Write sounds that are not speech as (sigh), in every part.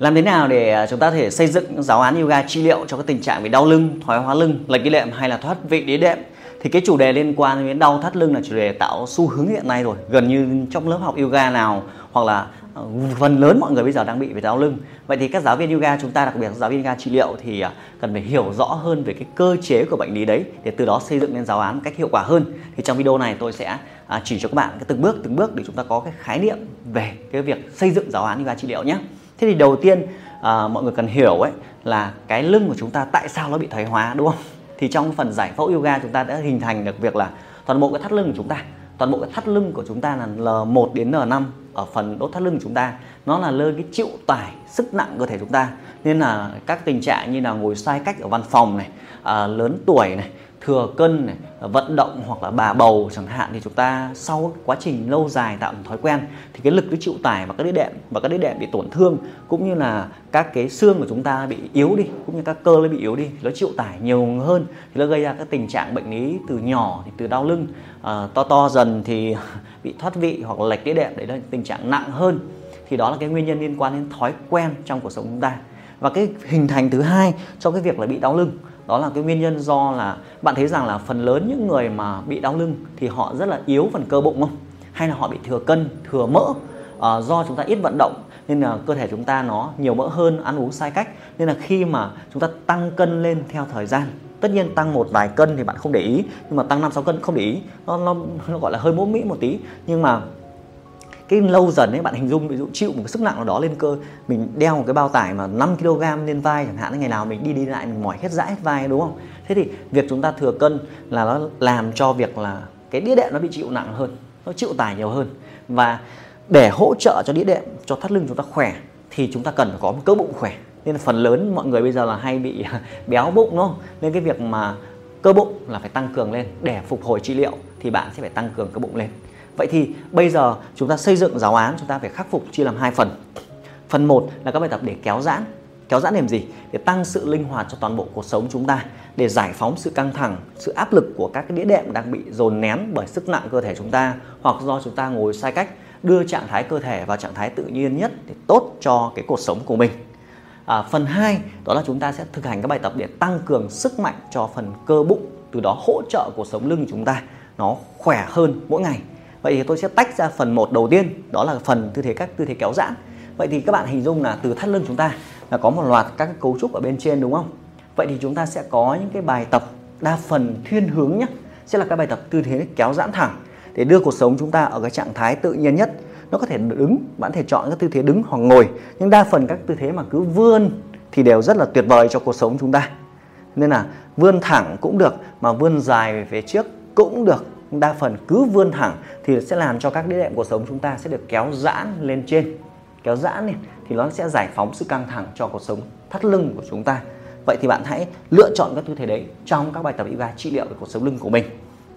Làm thế nào để à, chúng ta có thể xây dựng giáo án yoga trị liệu cho cái tình trạng về đau lưng, thoái hóa lưng, lệch cái đệm hay là thoát vị đĩa đệm? Thì cái chủ đề liên quan đến đau thắt lưng là chủ đề tạo xu hướng hiện nay rồi. Gần như trong lớp học yoga nào hoặc là ờ, phần lớn mọi người bây giờ đang bị về đau lưng. Vậy thì các giáo viên yoga chúng ta đặc biệt giáo viên yoga trị liệu thì à, cần phải hiểu rõ hơn về cái cơ chế của bệnh lý đấy để từ đó xây dựng nên giáo án một cách hiệu quả hơn. Thì trong video này tôi sẽ à, chỉ cho các bạn cái từng bước từng bước để chúng ta có cái khái niệm về cái việc xây dựng giáo án yoga trị liệu nhé. Thế thì đầu tiên à, mọi người cần hiểu ấy là cái lưng của chúng ta tại sao nó bị thoái hóa đúng không? Thì trong phần giải phẫu yoga chúng ta đã hình thành được việc là toàn bộ cái thắt lưng của chúng ta, toàn bộ cái thắt lưng của chúng ta là L1 đến N5 ở phần đốt thắt lưng của chúng ta nó là nơi cái chịu tải sức nặng cơ thể chúng ta nên là các tình trạng như là ngồi sai cách ở văn phòng này à, lớn tuổi này thừa cân này, vận động hoặc là bà bầu chẳng hạn thì chúng ta sau quá trình lâu dài tạo thành thói quen thì cái lực cái chịu tải và các đĩa đệm và các đĩa đệm bị tổn thương cũng như là các cái xương của chúng ta bị yếu đi cũng như các cơ nó bị yếu đi thì nó chịu tải nhiều hơn thì nó gây ra các tình trạng bệnh lý từ nhỏ thì từ đau lưng à, to to dần thì (laughs) bị thoát vị hoặc là lệch đĩa đệm đấy là tình trạng nặng hơn. Thì đó là cái nguyên nhân liên quan đến thói quen trong cuộc sống chúng ta. Và cái hình thành thứ hai cho cái việc là bị đau lưng đó là cái nguyên nhân do là bạn thấy rằng là phần lớn những người mà bị đau lưng thì họ rất là yếu phần cơ bụng không? Hay là họ bị thừa cân thừa mỡ à, do chúng ta ít vận động nên là cơ thể chúng ta nó nhiều mỡ hơn ăn uống sai cách nên là khi mà chúng ta tăng cân lên theo thời gian tất nhiên tăng một vài cân thì bạn không để ý nhưng mà tăng năm sáu cân không để ý nó, nó nó gọi là hơi mỗ mỹ một tí nhưng mà cái lâu dần ấy bạn hình dung, ví dụ chịu một cái sức nặng nào đó lên cơ, mình đeo một cái bao tải mà 5 kg lên vai chẳng hạn ngày nào mình đi đi lại mình mỏi hết dãi hết vai, đúng không? Thế thì việc chúng ta thừa cân là nó làm cho việc là cái đĩa đệm nó bị chịu nặng hơn, nó chịu tải nhiều hơn. Và để hỗ trợ cho đĩa đệm, cho thắt lưng chúng ta khỏe thì chúng ta cần phải có một cơ bụng khỏe. Nên phần lớn mọi người bây giờ là hay bị (laughs) béo bụng, đúng không? Nên cái việc mà cơ bụng là phải tăng cường lên. Để phục hồi trị liệu thì bạn sẽ phải tăng cường cơ bụng lên. Vậy thì bây giờ chúng ta xây dựng giáo án chúng ta phải khắc phục chia làm hai phần. Phần 1 là các bài tập để kéo giãn. Kéo giãn làm gì? Để tăng sự linh hoạt cho toàn bộ cuộc sống chúng ta, để giải phóng sự căng thẳng, sự áp lực của các cái đĩa đệm đang bị dồn nén bởi sức nặng cơ thể chúng ta hoặc do chúng ta ngồi sai cách, đưa trạng thái cơ thể vào trạng thái tự nhiên nhất để tốt cho cái cuộc sống của mình. À, phần 2 đó là chúng ta sẽ thực hành các bài tập để tăng cường sức mạnh cho phần cơ bụng, từ đó hỗ trợ cuộc sống lưng chúng ta nó khỏe hơn mỗi ngày Vậy thì tôi sẽ tách ra phần 1 đầu tiên, đó là phần tư thế các tư thế kéo giãn. Vậy thì các bạn hình dung là từ thắt lưng chúng ta là có một loạt các cấu trúc ở bên trên, đúng không? Vậy thì chúng ta sẽ có những cái bài tập đa phần thiên hướng nhé sẽ là các bài tập tư thế kéo giãn thẳng để đưa cuộc sống chúng ta ở cái trạng thái tự nhiên nhất nó có thể đứng, bạn có thể chọn các tư thế đứng hoặc ngồi, nhưng đa phần các tư thế mà cứ vươn thì đều rất là tuyệt vời cho cuộc sống chúng ta nên là vươn thẳng cũng được, mà vươn dài về phía trước cũng được đa phần cứ vươn thẳng thì sẽ làm cho các đĩa đệm cuộc sống chúng ta sẽ được kéo giãn lên trên. Kéo giãn này thì nó sẽ giải phóng sự căng thẳng cho cuộc sống thắt lưng của chúng ta. Vậy thì bạn hãy lựa chọn các tư thế đấy trong các bài tập yoga trị liệu về cuộc sống lưng của mình.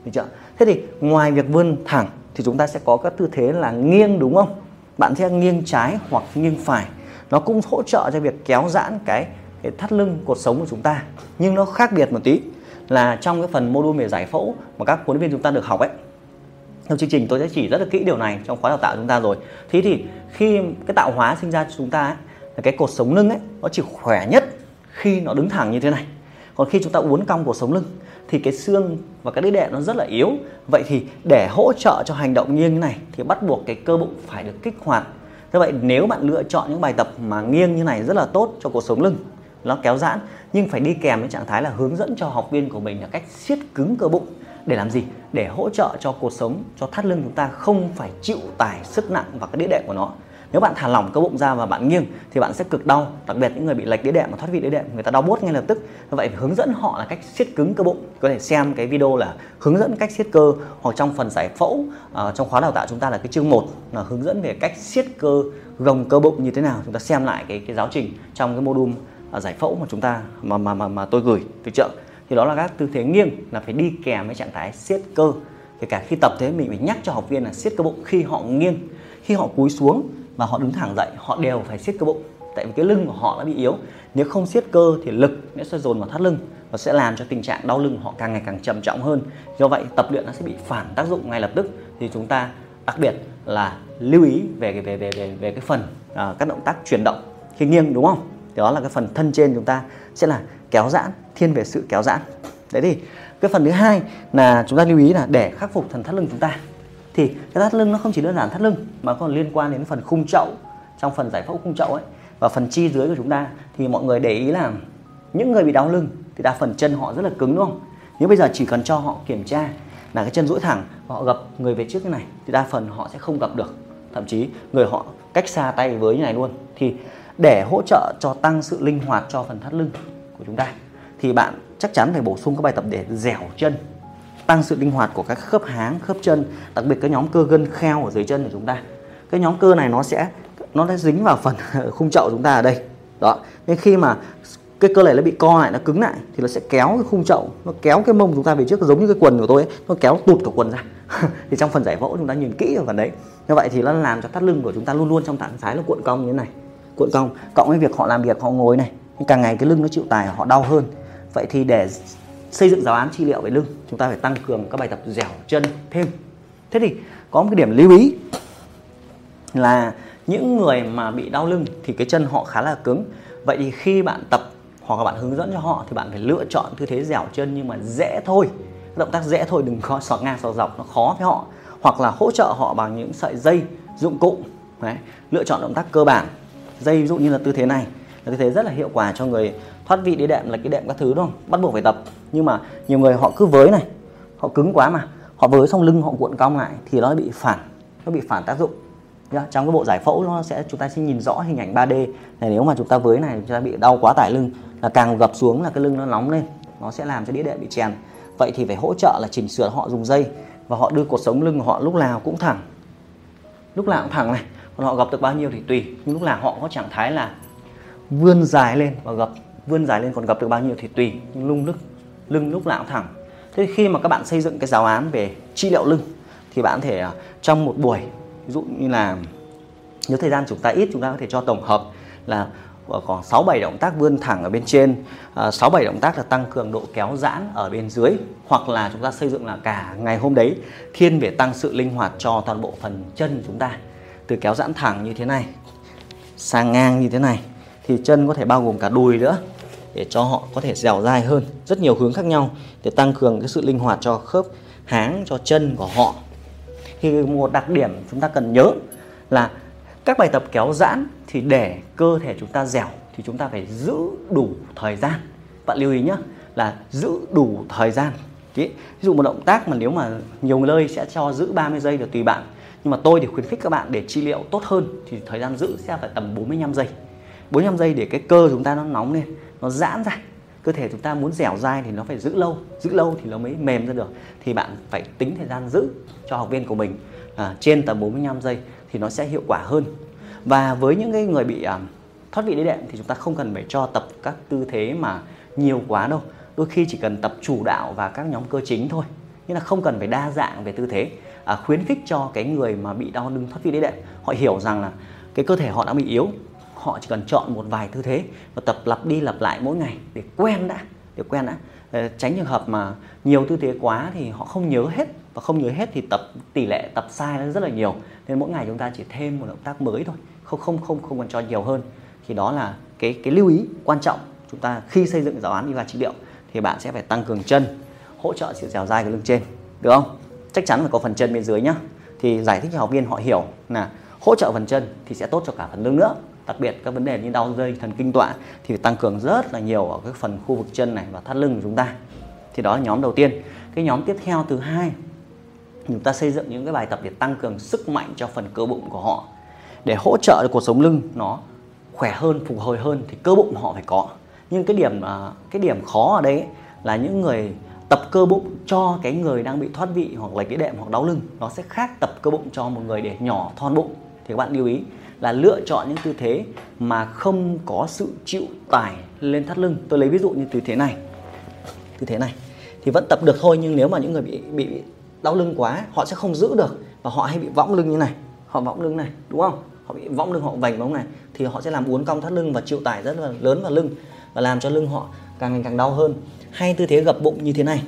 Được chưa? Thế thì ngoài việc vươn thẳng thì chúng ta sẽ có các tư thế là nghiêng, đúng không? Bạn sẽ nghiêng trái hoặc nghiêng phải. Nó cũng hỗ trợ cho việc kéo giãn cái cái thắt lưng cuộc sống của chúng ta. Nhưng nó khác biệt một tí là trong cái phần module về giải phẫu mà các huấn luyện viên chúng ta được học ấy. Trong chương trình tôi sẽ chỉ rất là kỹ điều này trong khóa đào tạo chúng ta rồi. Thế thì khi cái tạo hóa sinh ra cho chúng ta ấy, là cái cột sống lưng ấy nó chỉ khỏe nhất khi nó đứng thẳng như thế này. Còn khi chúng ta uốn cong cột sống lưng thì cái xương và cái đĩa đệm nó rất là yếu. Vậy thì để hỗ trợ cho hành động nghiêng như này thì bắt buộc cái cơ bụng phải được kích hoạt. Thế vậy nếu bạn lựa chọn những bài tập mà nghiêng như này rất là tốt cho cột sống lưng nó kéo giãn nhưng phải đi kèm với trạng thái là hướng dẫn cho học viên của mình là cách siết cứng cơ bụng. Để làm gì? Để hỗ trợ cho cuộc sống cho thắt lưng chúng ta không phải chịu tải sức nặng và cái đĩa đệm của nó. Nếu bạn thả lỏng cơ bụng ra và bạn nghiêng thì bạn sẽ cực đau đặc biệt những người bị lệch đĩa đệm và thoát vị đĩa đệm người ta đau bốt ngay lập tức. Vậy hướng dẫn họ là cách siết cứng cơ bụng. Có thể xem cái video là hướng dẫn cách siết cơ hoặc trong phần giải phẫu uh, trong khóa đào tạo chúng ta là cái chương 1 là hướng dẫn về cách siết cơ gồng cơ bụng như thế nào. Chúng ta xem lại cái cái giáo trình trong cái module đun À, giải phẫu mà chúng ta mà mà mà, mà tôi gửi từ chợ thì đó là các tư thế nghiêng là phải đi kèm với trạng thái siết cơ. Kể cả khi tập thế mình phải nhắc cho học viên là siết cơ bụng khi họ nghiêng khi họ cúi xuống và họ đứng thẳng dậy họ đều phải siết cơ bụng. Tại vì cái lưng của họ đã bị yếu nếu không siết cơ thì lực nó sẽ dồn vào thắt lưng và sẽ làm cho tình trạng đau lưng họ càng ngày càng trầm trọng hơn. Do vậy tập luyện nó sẽ bị phản tác dụng ngay lập tức. Thì chúng ta đặc biệt là lưu ý về về về về, về cái phần à, các động tác chuyển động khi nghiêng đúng không? Đó là cái phần thân trên chúng ta sẽ là kéo giãn, thiên về sự kéo giãn. Đấy thì cái phần thứ hai là chúng ta lưu ý là để khắc phục thần thắt lưng chúng ta. Thì cái thắt lưng nó không chỉ đơn giản thắt lưng, mà còn liên quan đến phần khung chậu trong phần giải phẫu khung chậu ấy, và phần chi dưới của chúng ta. Thì mọi người để ý là những người bị đau lưng thì đa phần chân họ rất là cứng, đúng không? Nếu bây giờ chỉ cần cho họ kiểm tra là cái chân duỗi thẳng họ gập người về trước cái này, thì đa phần họ sẽ không gập được. Thậm chí người họ cách xa tay với như này luôn. Thì để hỗ trợ cho tăng sự linh hoạt cho phần thắt lưng của chúng ta thì bạn chắc chắn phải bổ sung các bài tập để dẻo chân tăng sự linh hoạt của các khớp háng khớp chân đặc biệt cái nhóm cơ gân kheo ở dưới chân của chúng ta. Cái nhóm cơ này nó sẽ nó sẽ dính vào phần (laughs) khung chậu chúng ta ở đây. Đó. Nên khi mà cái cơ này nó bị co lại nó cứng lại thì nó sẽ kéo cái khung chậu nó kéo cái mông chúng ta về trước giống như cái quần của tôi ấy, nó kéo tụt cả quần ra. (laughs) Thì trong phần giải phẫu chúng ta nhìn kỹ ở phần đấy. Như vậy thì nó làm cho thắt lưng của chúng ta luôn luôn trong trạng thái là cuộn cong như thế này cuộn cong, cộng với việc họ làm việc, họ ngồi này càng ngày cái lưng nó chịu tài họ đau hơn. Vậy thì để xây dựng giáo án trị liệu về lưng, chúng ta phải tăng cường các bài tập dẻo chân thêm. Thế thì có một cái điểm lưu ý là những người mà bị đau lưng thì cái chân họ khá là cứng. Vậy thì khi bạn tập hoặc là bạn hướng dẫn cho họ thì bạn phải lựa chọn tư thế dẻo chân nhưng mà dễ thôi. Động tác dễ thôi, đừng có sọt ngang sọt dọc, nó khó với họ. Hoặc là hỗ trợ họ bằng những sợi dây, dụng cụ, Đấy. lựa chọn động tác cơ bản dây, ví dụ như là tư thế này, là tư thế rất là hiệu quả cho người thoát vị đĩa đệm, là cái đệm các thứ đúng không? Bắt buộc phải tập. Nhưng mà nhiều người họ cứ với này, họ cứng quá mà, họ với xong lưng họ cuộn cong lại thì nó bị phản, nó bị phản tác dụng. Trong cái bộ giải phẫu nó sẽ, chúng ta sẽ nhìn rõ hình ảnh 3D này, nếu mà chúng ta với này, chúng ta bị đau quá tải lưng, là càng gập xuống là cái lưng nó nóng lên, nó sẽ làm cho đĩa đệm bị chèn. Vậy thì phải hỗ trợ là chỉnh sửa họ dùng dây và họ đưa cột sống lưng của họ lúc nào cũng thẳng. Lúc nào cũng thẳng này còn họ gập được bao nhiêu thì tùy. Nhưng lúc nào họ có trạng thái là vươn dài lên và gập vươn dài lên còn gập được bao nhiêu thì tùy. Nhưng lưng lưng lưng lúc nào cũng thẳng. Thế khi mà các bạn xây dựng cái giáo án về trị liệu lưng thì bạn có thể à, trong một buổi ví dụ như là nếu thời gian chúng ta ít chúng ta có thể cho tổng hợp là khoảng 6 7 động tác vươn thẳng ở bên trên, ờ, 6 7 động tác là tăng cường độ kéo giãn ở bên dưới hoặc là chúng ta xây dựng là cả ngày hôm đấy thiên về tăng sự linh hoạt cho toàn bộ phần chân chúng ta. Từ kéo giãn thẳng như thế này sang ngang như thế này thì chân có thể bao gồm cả đùi nữa để cho họ có thể dẻo dai hơn, rất nhiều hướng khác nhau để tăng cường cái sự linh hoạt cho khớp háng cho chân của họ. Thì một đặc điểm chúng ta cần nhớ là các bài tập kéo giãn thì để cơ thể chúng ta dẻo thì chúng ta phải giữ đủ thời gian. Bạn lưu ý nhé là giữ đủ thời gian. Ví dụ một động tác mà nếu mà nhiều nơi sẽ cho giữ 30 giây là tùy bạn nhưng mà tôi thì khuyến khích các bạn để trị liệu tốt hơn thì thời gian giữ sẽ phải tầm 45 giây. 45 giây để cái cơ chúng ta nó nóng lên nó giãn ra. Cơ thể chúng ta muốn dẻo dai thì nó phải giữ lâu giữ lâu thì nó mới mềm ra được. Thì bạn phải tính thời gian giữ cho học viên của mình à, trên tầm 45 giây thì nó sẽ hiệu quả hơn. Và với những cái người bị à, thoát vị đĩa đệm thì chúng ta không cần phải cho tập các tư thế mà nhiều quá đâu. Đôi khi chỉ cần tập chủ đạo và các nhóm cơ chính thôi nhưng là không cần phải đa dạng về tư thế à, khuyến khích cho cái người mà bị đau lưng thoát vị đĩa đệm. Họ hiểu rằng là cái cơ thể họ đã bị yếu họ chỉ cần chọn một vài tư thế và tập lặp đi lặp lại mỗi ngày để quen đã để quen đã. Ờ, tránh trường hợp mà nhiều tư thế quá thì họ không nhớ hết và không nhớ hết thì tập tỷ lệ tập sai nó rất là nhiều. Nên mỗi ngày chúng ta chỉ thêm một động tác mới thôi không không không không cần cho nhiều hơn. Thì đó là cái cái lưu ý quan trọng. Chúng ta khi xây dựng giáo án yoga trị liệu thì bạn sẽ phải tăng cường chân hỗ trợ sự dẻo dai của lưng trên được không? Chắc chắn là có phần chân bên dưới nhá. Thì giải thích cho học viên họ hiểu là hỗ trợ phần chân thì sẽ tốt cho cả phần lưng nữa. Đặc biệt các vấn đề như đau dây, thần kinh tọa thì phải tăng cường rất là nhiều ở cái phần khu vực chân này và thắt lưng của chúng ta. Thì đó là nhóm đầu tiên. Cái nhóm tiếp theo thứ hai, chúng ta xây dựng những cái bài tập để tăng cường sức mạnh cho phần cơ bụng của họ. Để hỗ trợ được cuộc sống lưng nó khỏe hơn, phục hồi hơn thì cơ bụng họ phải có. Nhưng cái điểm à, cái điểm khó ở đây là những người tập cơ bụng cho cái người đang bị thoát vị hoặc là cái đệm hoặc đau lưng. Nó sẽ khác tập cơ bụng cho một người để nhỏ thon bụng. Thì các bạn lưu ý là lựa chọn những tư thế mà không có sự chịu tải lên thắt lưng. Tôi lấy ví dụ như tư thế này. Tư thế này. Thì vẫn tập được thôi, nhưng nếu mà những người bị bị đau lưng quá, họ sẽ không giữ được và họ hay bị võng lưng như này. Họ võng lưng này, đúng không? Họ bị võng lưng, họ vành võng này. Thì họ sẽ làm uốn cong thắt lưng và chịu tải rất là lớn vào lưng và làm cho lưng họ càng ngày càng đau hơn hay tư thế gập bụng như thế này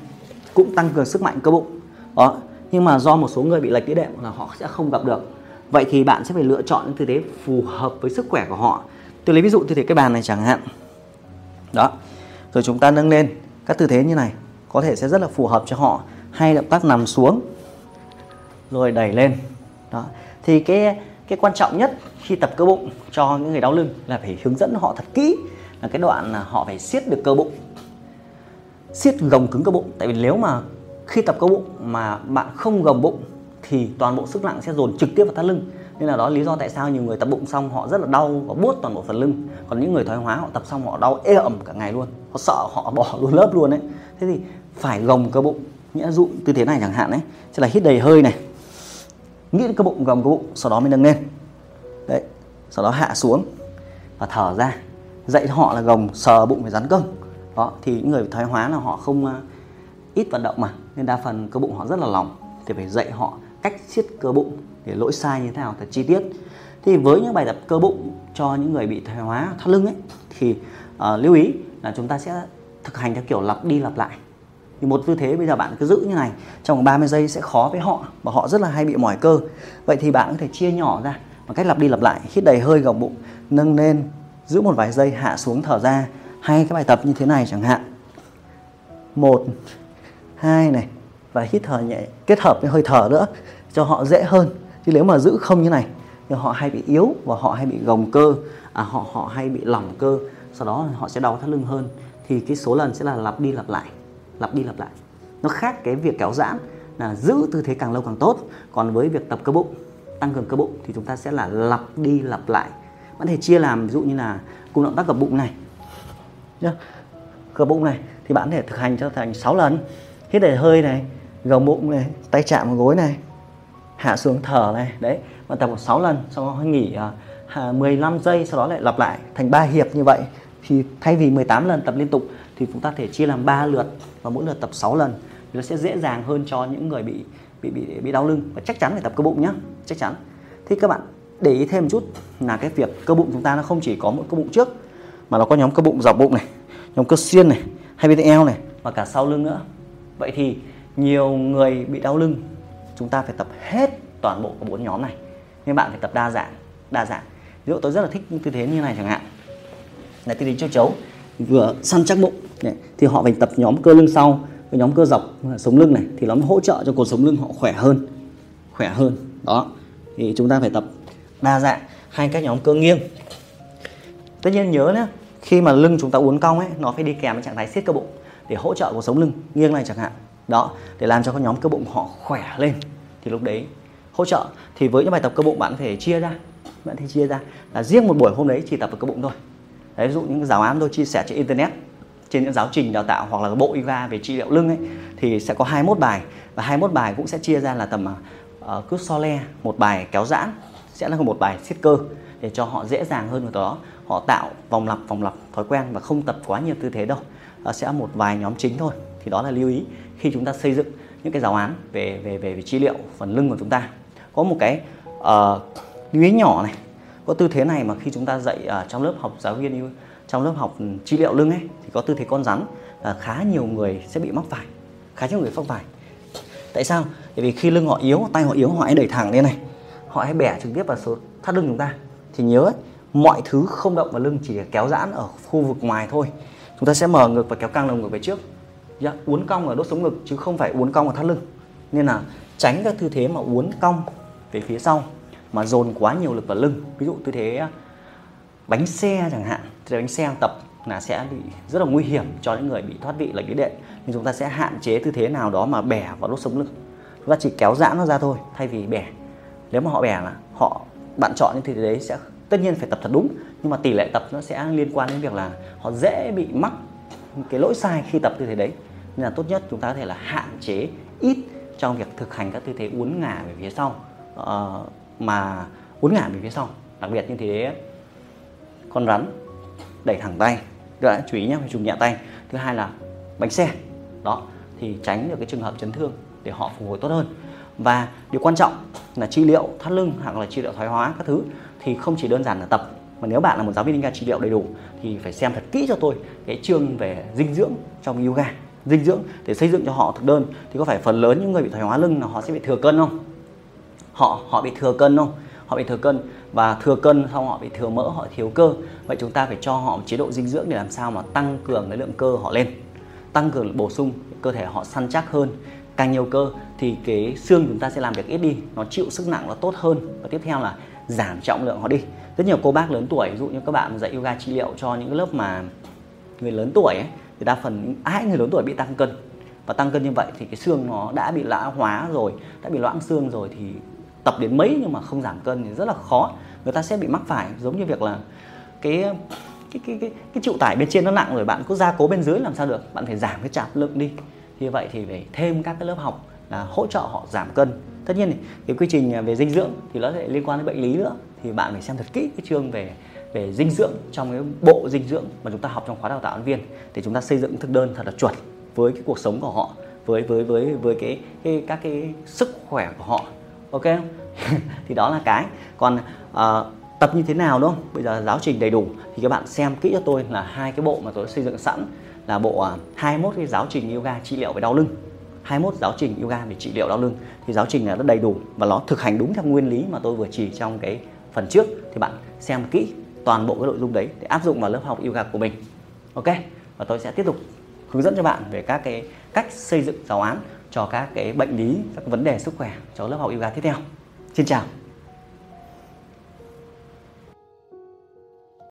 cũng tăng cường sức mạnh cơ bụng. Đó, nhưng mà do một số người bị lệch đĩa đệm là họ sẽ không gặp được. Vậy thì bạn sẽ phải lựa chọn những tư thế phù hợp với sức khỏe của họ. Tôi lấy ví dụ tư thế cái bàn này chẳng hạn. Đó, rồi chúng ta nâng lên các tư thế như này, có thể sẽ rất là phù hợp cho họ. Hay động tác nằm xuống, rồi đẩy lên. Đó, thì cái cái quan trọng nhất khi tập cơ bụng cho những người đau lưng là phải hướng dẫn họ thật kỹ là cái đoạn là họ phải siết được cơ bụng siết gồng cứng cơ bụng. Tại vì nếu mà khi tập cơ bụng mà bạn không gồng bụng thì toàn bộ sức nặng sẽ dồn trực tiếp vào thắt lưng. Nên là đó lý do tại sao nhiều người tập bụng xong họ rất là đau và buốt toàn bộ phần lưng. Còn những người thoái hóa họ tập xong họ đau ê ẩm cả ngày luôn. Họ sợ họ bỏ (laughs) luôn lớp luôn đấy thế thì phải gồng cơ bụng. Nghĩa dụ tư thế này chẳng hạn đấy sẽ là hít đầy hơi này. Nghĩ đến cơ bụng, gồng cơ bụng, sau đó mới nâng lên. Đấy, sau đó hạ xuống và thở ra. Dạy họ là gồng, sờ bụng phải rắn cưng đó thì những người thoái hóa là họ không uh, ít vận động mà nên đa phần cơ bụng họ rất là lỏng. Thì phải dạy họ cách siết cơ bụng để lỗi sai như thế nào thật chi tiết. Thì với những bài tập cơ bụng cho những người bị thoái hóa thắt lưng ấy thì uh, lưu ý là chúng ta sẽ thực hành theo kiểu lặp đi lặp lại. Thì một tư thế bây giờ bạn cứ giữ như này trong 30 giây sẽ khó với họ và họ rất là hay bị mỏi cơ. Vậy thì bạn có thể chia nhỏ ra bằng cách lặp đi lặp lại hít đầy hơi gồng bụng nâng lên giữ một vài giây hạ xuống thở ra hay cái bài tập như thế này chẳng hạn. Một hai này và hít thở nhẹ kết hợp với hơi thở nữa cho họ dễ hơn. Chứ nếu mà giữ không như này thì họ hay bị yếu và họ hay bị gồng cơ. À, họ họ hay bị lỏng cơ sau đó họ sẽ đau thắt lưng hơn. Thì cái số lần sẽ là lặp đi lặp lại lặp đi lặp lại. Nó khác cái việc kéo giãn là giữ tư thế càng lâu càng tốt. Còn với việc tập cơ bụng tăng cường cơ bụng thì chúng ta sẽ là lặp đi lặp lại. Bạn thể chia làm ví dụ như là cùng động tác gập bụng này nhá. Cơ bụng này thì bạn có thể thực hành cho thành 6 lần. Hít đầy hơi này gồng bụng này tay chạm vào gối này hạ xuống thở này. Đấy bạn tập một 6 lần sau đó nghỉ à, uh, 15 giây sau đó lại lặp lại thành 3 hiệp như vậy. Thì thay vì 18 lần tập liên tục thì chúng ta thể chia làm 3 lượt và mỗi lượt tập 6 lần. Thì nó sẽ dễ dàng hơn cho những người bị bị bị bị đau lưng. Và chắc chắn phải tập cơ bụng nhá chắc chắn. Thì các bạn để ý thêm một chút là cái việc cơ bụng chúng ta nó không chỉ có một cơ bụng trước mà nó có nhóm cơ bụng dọc bụng này nhóm cơ xiên này hay bên eo này và cả sau lưng nữa. Vậy thì nhiều người bị đau lưng chúng ta phải tập hết toàn bộ các bốn nhóm này. Nên bạn phải tập đa dạng đa dạng. Ví dụ tôi rất là thích tư thế như này chẳng hạn. Là tư thế châu chấu vừa săn chắc bụng này, thì họ phải tập nhóm cơ lưng sau với nhóm cơ dọc sống lưng này thì nó hỗ trợ cho cột sống lưng họ khỏe hơn khỏe hơn. Đó thì chúng ta phải tập đa dạng. Hai các nhóm cơ nghiêng tất nhiên nhớ nhé khi mà lưng chúng ta uốn cong ấy nó phải đi kèm với trạng thái siết cơ bụng để hỗ trợ cuộc sống lưng nghiêng này chẳng hạn. Đó để làm cho các nhóm cơ bụng họ khỏe lên. Thì lúc đấy hỗ trợ. Thì với những bài tập cơ bụng bạn có thể chia ra bạn thể chia ra là riêng một buổi hôm đấy chỉ tập vào cơ bụng thôi. Đấy, ví dụ những giáo án tôi chia sẻ trên internet trên những giáo trình đào tạo hoặc là bộ yoga về trị liệu lưng ấy thì sẽ có 21 bài. Và 21 bài cũng sẽ chia ra là tầm uh, cứ so le. Một bài kéo giãn sẽ là một bài siết cơ để cho họ dễ dàng hơn vào đó họ tạo vòng lặp vòng lặp thói quen và không tập quá nhiều tư thế đâu. À, sẽ một vài nhóm chính thôi. Thì đó là lưu ý khi chúng ta xây dựng những cái giáo án về về về, về trị liệu phần lưng của chúng ta. Có một cái uh, lưu ý nhỏ này. Có tư thế này mà khi chúng ta dạy uh, trong lớp học giáo viên yêu trong lớp học trị liệu lưng ấy thì có tư thế con rắn uh, khá nhiều người sẽ bị mắc phải. Khá nhiều người mắc phải. Tại sao? Bởi vì khi lưng họ yếu tay họ yếu họ hãy đẩy thẳng lên này. Họ hãy bẻ trực tiếp vào số thắt lưng chúng ta. Thì nhớ ấy, mọi thứ không động vào lưng chỉ kéo giãn ở khu vực ngoài thôi. Chúng ta sẽ mở ngực và kéo căng lồng ngực về trước. Yeah, uốn cong ở đốt sống ngực chứ không phải uốn cong ở thắt lưng. Nên là tránh các tư thế mà uốn cong về phía sau mà dồn quá nhiều lực vào lưng. Ví dụ tư thế à, bánh xe chẳng hạn tư thế bánh xe tập là sẽ bị rất là nguy hiểm cho những người bị thoát vị lệch đĩa đệm nhưng chúng ta sẽ hạn chế tư thế nào đó mà bẻ vào đốt sống lưng. Chúng ta chỉ kéo giãn nó ra thôi thay vì bẻ. Nếu mà họ bẻ là họ bạn chọn những tư thế đấy sẽ tất nhiên phải tập thật đúng nhưng mà tỷ lệ tập nó sẽ liên quan đến việc là họ dễ bị mắc cái lỗi sai khi tập tư thế đấy. Nên là tốt nhất chúng ta có thể là hạn chế ít trong việc thực hành các tư thế uốn ngả về phía sau. Ờ, mà uốn ngả về phía sau đặc biệt như thế con rắn đẩy thẳng tay. Đã chú ý nhé phải dùng nhẹ tay. Thứ hai là bánh xe đó thì tránh được cái trường hợp chấn thương để họ phục hồi tốt hơn. Và điều quan trọng là trị liệu thắt lưng hoặc là trị liệu thoái hóa các thứ thì không chỉ đơn giản là tập, mà nếu bạn là một giáo viên yoga trị liệu đầy đủ thì phải xem thật kỹ cho tôi cái chương về dinh dưỡng trong yoga. Dinh dưỡng để xây dựng cho họ thực đơn. Thì có phải phần lớn những người bị thoái hóa lưng là họ sẽ bị thừa cân không? Họ họ bị thừa cân không? Họ bị thừa cân và thừa cân xong họ bị thừa mỡ, họ thiếu cơ. Vậy chúng ta phải cho họ một chế độ dinh dưỡng để làm sao mà tăng cường cái lượng cơ họ lên, tăng cường bổ sung cơ thể họ săn chắc hơn. Càng nhiều cơ thì cái xương chúng ta sẽ làm việc ít đi, nó chịu sức nặng nó tốt hơn. Và tiếp theo là giảm trọng lượng họ đi. Rất nhiều cô bác lớn tuổi ví dụ như các bạn dạy yoga trị liệu cho những cái lớp mà người lớn tuổi ấy, thì đa phần ai người lớn tuổi bị tăng cân. Và tăng cân như vậy thì cái xương nó đã bị lão hóa rồi đã bị loãng xương rồi thì tập đến mấy nhưng mà không giảm cân thì rất là khó. Người ta sẽ bị mắc phải giống như việc là cái cái cái cái, cái chịu tải bên trên nó nặng rồi bạn cứ gia cố bên dưới làm sao được? Bạn phải giảm cái chạp lượng đi. Như vậy thì phải thêm các cái lớp học là hỗ trợ họ giảm cân tất nhiên thì cái quy trình à, về dinh dưỡng thì nó lại liên quan đến bệnh lý nữa. Thì bạn phải xem thật kỹ cái chương về về dinh dưỡng trong cái bộ dinh dưỡng mà chúng ta học trong khóa đào tạo nhân viên để chúng ta xây dựng thực đơn thật là chuẩn với cái cuộc sống của họ với với với với cái, cái các cái sức khỏe của họ. Ok (laughs) thì đó là cái. Còn uh, tập như thế nào đúng không? Bây giờ giáo trình đầy đủ thì các bạn xem kỹ cho tôi là hai cái bộ mà tôi xây dựng sẵn là bộ à, uh, 21 cái giáo trình yoga trị liệu về đau lưng. 21 giáo trình yoga về trị liệu đau lưng. Thì giáo trình là rất đầy đủ và nó thực hành đúng theo nguyên lý mà tôi vừa chỉ trong cái phần trước. Thì bạn xem kỹ toàn bộ cái nội dung đấy để áp dụng vào lớp học yoga của mình. Ok? Và tôi sẽ tiếp tục hướng dẫn cho bạn về các cái cách xây dựng giáo án cho các cái bệnh lý, các vấn đề sức khỏe cho lớp học yoga tiếp theo. Xin chào!